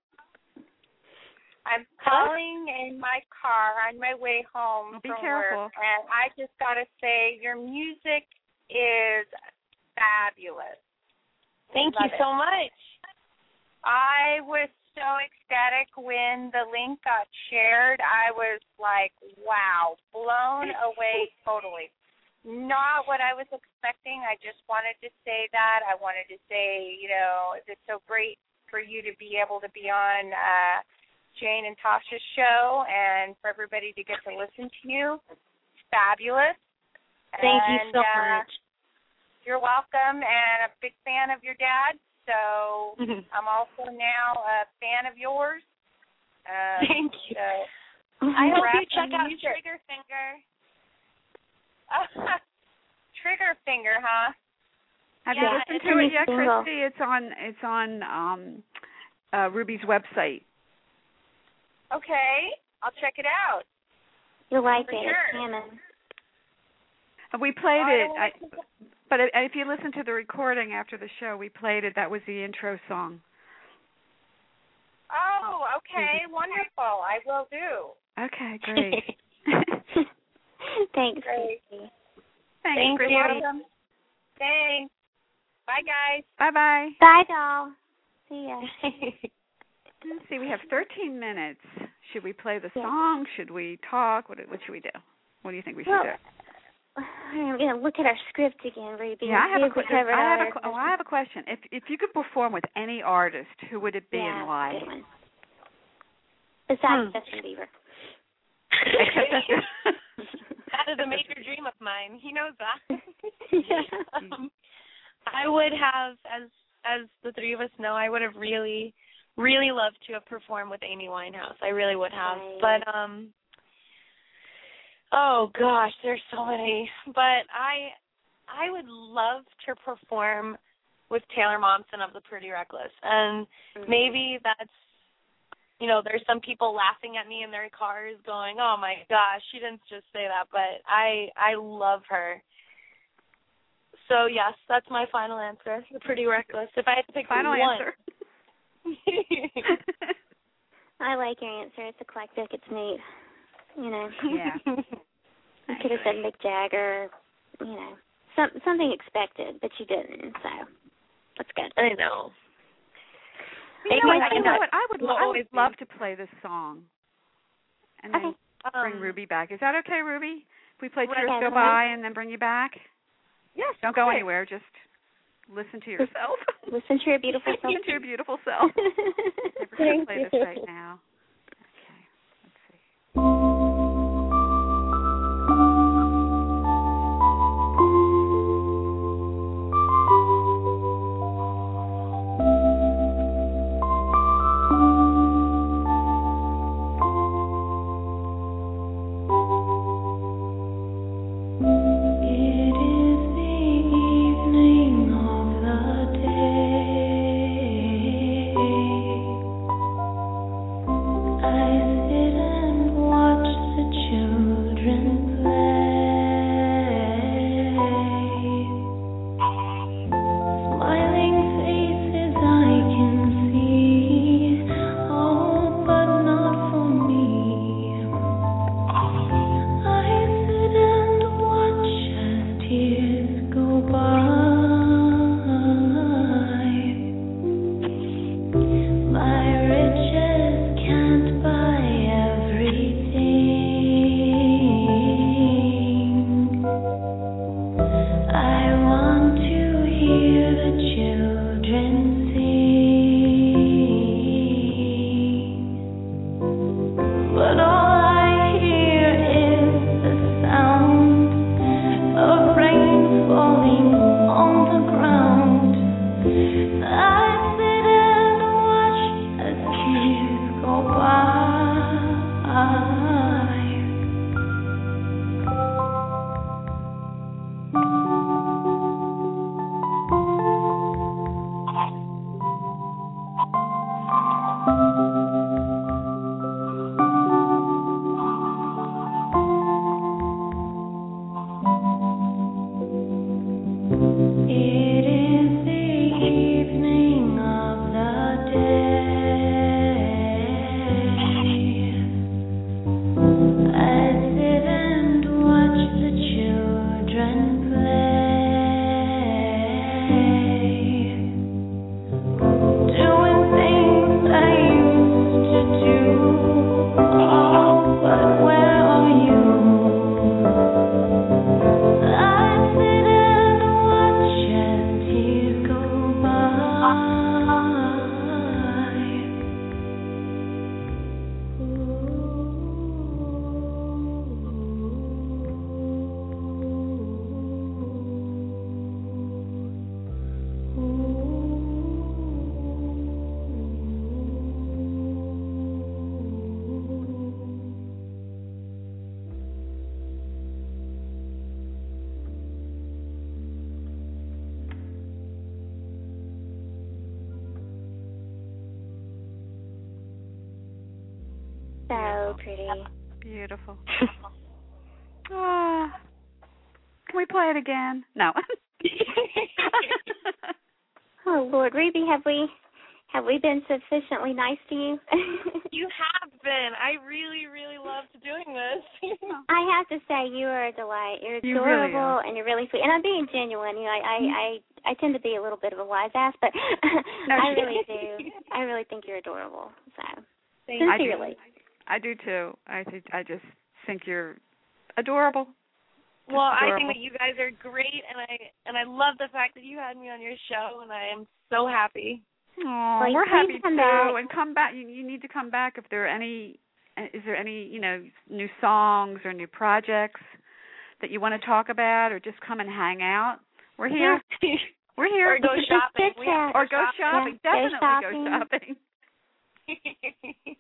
I'm calling in my car on my way home Well, be from careful. work, and I just got to say your music is fabulous. Thank Love you it. so much. I was so ecstatic when the link got shared. I was like, wow, blown away totally. Not what I was expecting. I just wanted to say that. I wanted to say, you know, it's so great for you to be able to be on uh Jane and Tasha's show and for everybody to get to listen to you. It's fabulous. Thank and, you so uh, much. You're welcome and a big fan of your dad. So I'm also now a fan of yours. Um, Thank you. So I hope you check out music. Trigger Finger. Trigger finger, huh? Have Yeah, you listened to it new yet, single. Christy? It's on it's on um uh Ruby's website. Okay, I'll check it out. You'll like For it. sure. It's canon. Uh, We played I it. I, listen to- but if if you listen to the recording after the show, we played it. That was the intro song. Oh, oh. okay, mm-hmm. wonderful. I will do. Okay, great. Thanks, Great. Christy. Thanks, Thank Christy. you. Thanks. Bye, guys. Bye bye. Bye, doll. See ya. Let's see, we have 13 minutes. Should we play the Yeah. song? Should we talk? What what should we do? What do you think we should Well, do? I'm gonna look at our script again, Ruby. Yeah, I have a See if we question. I have a our oh, I have a question. If if you could perform with any artist, who would it be yeah, and why? Good one. Besides Hmm. Justin Bieber. That that is a major dream of mine. He knows that. yeah. um, I would have, as as the three of us know, I would have really, really loved to have performed with Amy Winehouse. I really would have. Right. But um, oh gosh, there's so many. But I, I would love to perform with Taylor Momsen of the Pretty Reckless, and Mm-hmm. maybe that's you know there's some people laughing at me in their cars going oh my gosh she didn't just say that but i i love her so yes that's my final answer the pretty reckless if i had to pick final one answer. I like your answer. It's eclectic. It's neat. You know. Yeah. You could have said Mick Jagger. You know, some something expected, but you didn't. So that's good. i know You know, what, you know what? I would will I would love to play this song, and then Okay. bring Um, Ruby back. Is that okay, Ruby? If we play Right. Tears Go Okay. By and then bring you back? yes Don't go of course. anywhere. Just listen to yourself. Listen to your beautiful self. listen to your beautiful self. We're going to Thank play you. this right now. Again? No. Oh Lord, Ruby, have we have we been sufficiently nice to you? you have been. I really, really loved doing this. Oh. I have to say you are a delight. You're You really adorable are. and you're really sweet. And I'm being genuine. You know, I I mm-hmm. I, I tend to be a little bit of a wise ass, but I really do. I really think you're adorable. So Thank I do. sincerely. I do too. I think I just think you're adorable. Well, I think that you guys are great, and I and I love the fact that you had me on your show, and I am so happy. Oh, Well, you we're happy to too. back. And come back. You, you need to come back if there are any. Is there any you know new songs or new projects that you want to talk about, or just come and hang out? We're here. We're here. or go shopping. We. Or go shop- shopping. Yeah, go Definitely shopping. go shopping.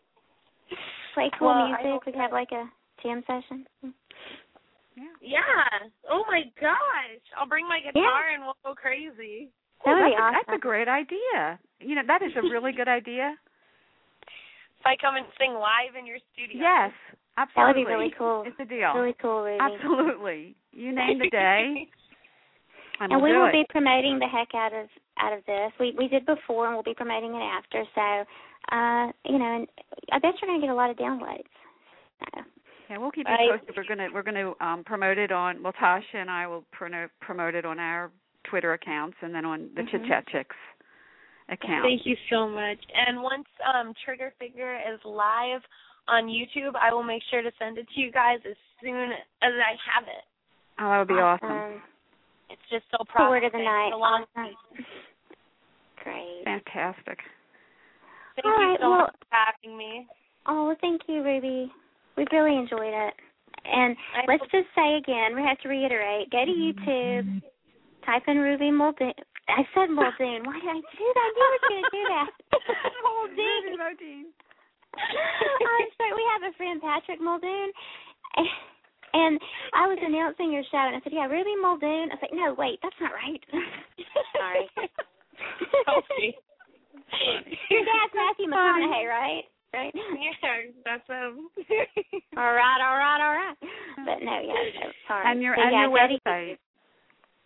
Play cool Well, music. We could have like a jam session. Yeah. yeah. Oh my gosh! I'll bring my guitar and we'll go crazy. That would that's, be a, that's a great idea. You know, that is a really good idea. If I come and sing live in your studio. Yes, Absolutely. That absolutely. would be really cool. It's a deal. Really cool, Ruby. Absolutely. You name the day, and, and we'll we will it. be promoting the heck out of out of this. We we did before, and we'll be promoting it after. So, uh, you know, and I bet you're going to get a lot of downloads. So, Yeah, we'll keep you I- posted. We're gonna we're gonna um promote it on well Tasha and I will promote promote it on our Twitter accounts and then on the Mhm. Chit Chat Chicks account. Thank you so much. And once um Trigger Finger is live on YouTube, I will make sure to send it to you guys as soon as I have it. Oh, that would be awesome. It's just so The proud. word of the night. A long Awesome. Great. Fantastic. Thank All you right, so well- much for having me. Oh, thank you, Ruby. We've really enjoyed it. And let's just say again, we have to reiterate, go to YouTube, type in Ruby Muldoon. I said Muldoon. Why did I do that? I knew I was going to do that. Muldoon. Modine. I'm sorry. We have a friend, Patrick Muldoon, and I was announcing your show, and I said, "Yeah, Ruby Muldoon." I was like, "No, wait, that's not right." sorry. Sorry. Your dad's Matthew McConaughey, right? Right. Yeah, that's um. All right, all right, all right. But no, yeah, so sorry. And your So, and yeah, your go website.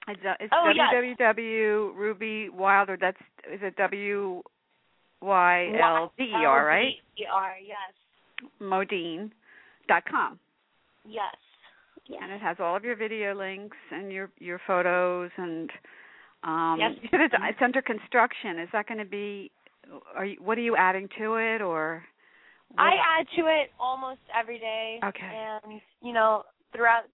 It's, uh, it's Oh, yes. www Ruby Wylder. That's is it W Y L D E R right? L-D-E-R, yes. Modine dot com. Yes. Yeah. and it has all of your video links and your your photos and um Yes. you said it's, it's under construction is that going to be are you what are you adding to it or I add to it almost every day. Okay. And, you know, throughout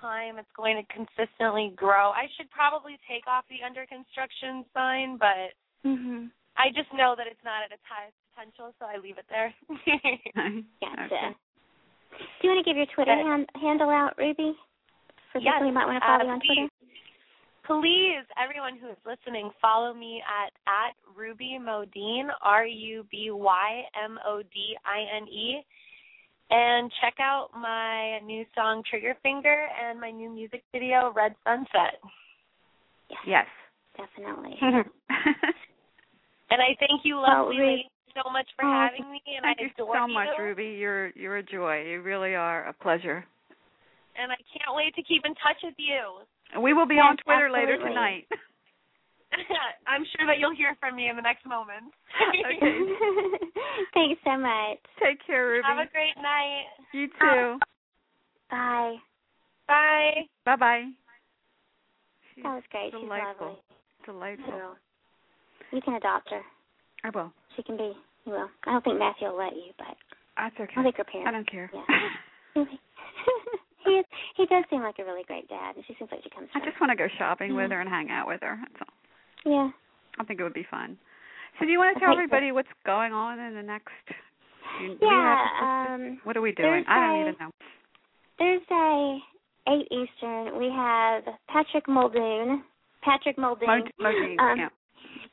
time it's going to consistently grow. I should probably take off the under construction sign, but Mhm. I just know that it's not at its highest potential, so I leave it there. Gotcha. Okay. Do you want to give your Twitter hand, handle out, Ruby? For Yes, people who might want to follow uh, you on Twitter. Please, everyone who is listening, follow me at at Ruby Modine, R U B Y M O D I N E, and check out my new song Trigger Finger and my new music video Red Sunset. yes Definitely. And I thank you, lovely Ruby- ladies, so much for Oh, having me, and thank I you adore so much you. ruby you're you're a joy you really are a pleasure And I can't wait to keep in touch with you. And we will be Yes, on twitter later tonight I'm sure that you'll hear from me in the next moment. Okay. Thanks so much. take care ruby Have a great night. you too Bye. Bye. bye bye That was great. She's delightful lovely. delightful Girl. You can adopt her. i will She can be. You will. I don't think Matthew will let you, but that's I okay think her i don't care Yeah. He is. He does seem like a really great dad, and she seems like she comes. From. i just want to go shopping with Mhm. her and hang out with her that's all Yeah. I think it would be fun. So do you want to tell think so. everybody what's going on in the next? Yeah. Um. what are we doing? I don't even know. Thursday, eight Eastern. We have Patrick Muldoon. Patrick Muldoon. Mod- Modine, Um, yeah.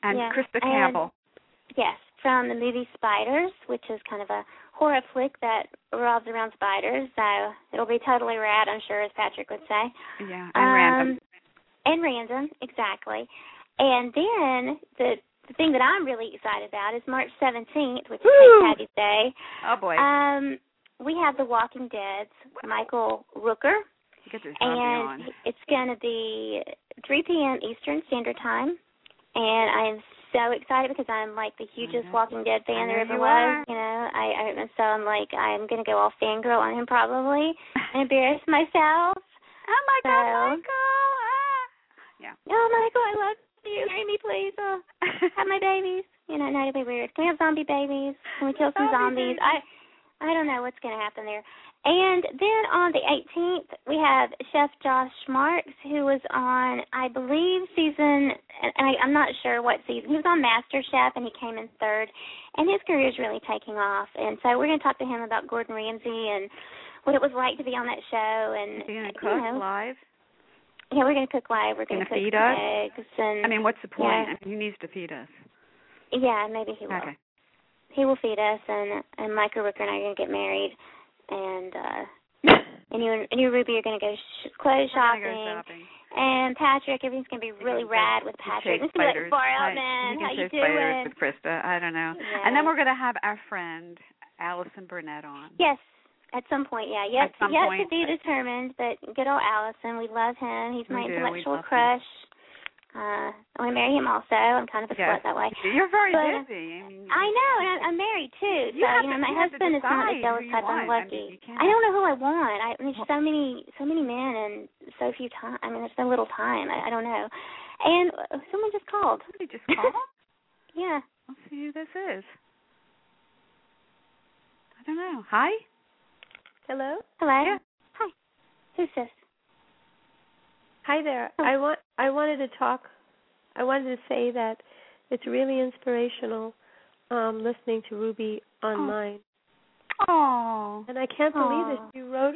And yeah, Christa and- Campbell. Yes, from the movie Spiders, which is kind of a horror flick that revolves around spiders. So it'll be totally rad, I'm sure, as Patrick would say. yeah, and random. Um, and random, exactly. And then the the thing that I'm really excited about is March 17th, which is! St. Patty's Day. Oh boy. Um, we have The Walking Dead's Michael Rooker, zombie on. and it's going to be 3 p.m. Eastern Standard Time. And I am so excited because I'm like the hugest. Walking Dead fan there ever you was. are. You know, I, I and so I'm like I'm gonna go all fangirl on him probably and embarrass myself. Oh my God, So- Michael! Ah. Yeah. Oh Michael, I love you. Marry me, please. Oh, have my babies. You know, no, it'll be weird. Can we have zombie babies? Can we kill some Zombie zombies? I I don't know what's going to happen there. And then on the 18th, we have Chef Josh Marks, who was on, I believe, season, and I, I'm not sure what season. He was on Master Chef, and he came in third, and his career is really taking off. And so we're going to talk to him about Gordon Ramsay and what it was like to be on that show. And he gonna you cook know, live? yeah, we're going to cook live. We're going to cook feed us? eggs and I mean, what's the point? Yeah. I mean, he needs to feed us. yeah, maybe he will. Okay. He will feed us, and and Michael Rooker and I are going to get married, and uh and you and you Ruby are going to go sh- clothes shopping. go shopping. And Patrick, everything's gonna be really rad with Patrick. gonna be spiders. like far out, man. You can How you doing? with Christa. I don't know. Yeah. And then we're gonna have our friend Allison Burnett on. Yes, at some point, yeah. Some yet to be determined, but good old Allison, we love him. He's my We intellectual crush. him. Crush. Uh, I want to marry him also. I'm kind of a Yes. slut that way. You're very But- busy. I mean, I know, and I'm, I'm married too. You so have you know, to- my you husband is not decide the jealous you type. I'm want. I mean, lucky. I don't know who I want. I, there's so many, so many men and so few time. I mean, there's so little time. I, I don't know. And uh, someone just called. Somebody just called. Yeah. Let's see who this is. I don't know. Hi. Hello. Hello. Yeah. Hi. Who's this? Hi there. Oh. I want I wanted to talk I wanted to say that it's really inspirational um listening to Ruby online. Oh. And I can't believe it. Aw. She wrote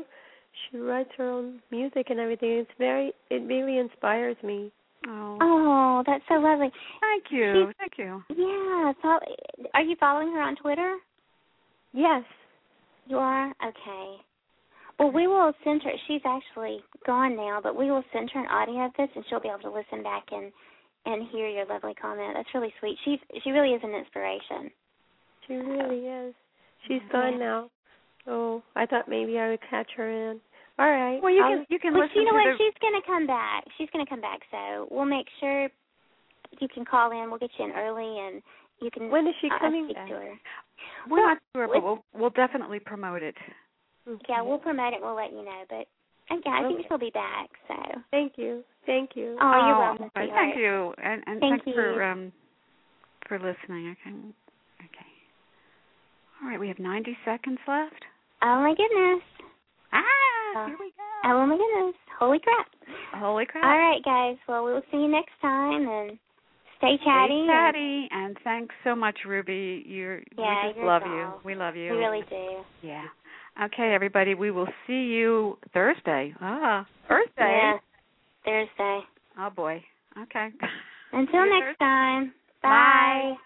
she writes her own music and everything. It's very it really inspires me. Oh. Oh, that's so lovely. Thank you. Thank you. Yeah. So, are you following her on Twitter? Yes. You are? Okay. Well, we will send her. She's actually gone now, but we will send her an audio of this, and she'll be able to listen back and and hear your lovely comment. That's really sweet. She's she really is an inspiration. She really is. She's Yeah. gone now. Oh, I thought maybe I would catch her in. All right. Well, you I'll- can you can Well, listen you know to what? the. She's gonna come back. She's gonna come back. So we'll make sure you can call in. We'll get you in early, and you can when is she uh, coming back? to her. We're not sure, but we'll we'll definitely promote it. Yeah, we'll promote it. We'll let you know. But yeah, I think Okay. she'll be back. So. Thank you. Thank you. Oh, you're Oh, welcome, okay. Thank you, and and Thank thanks for you. um for listening. Okay. Okay. All right, we have 90 seconds left. Oh my goodness. Ah, Uh, here we go. Oh my goodness. Holy crap. Holy crap. All right, guys. Well, we'll see you next time, and stay chatty. Stay chatty, and thanks so much, Ruby. You're Yeah, we just you're love a you. We love you. We really do. Yeah. Okay, everybody. We will see you Thursday. Ah, Thursday. Yeah. Thursday. Oh boy. Okay. Until next time. Bye. Bye.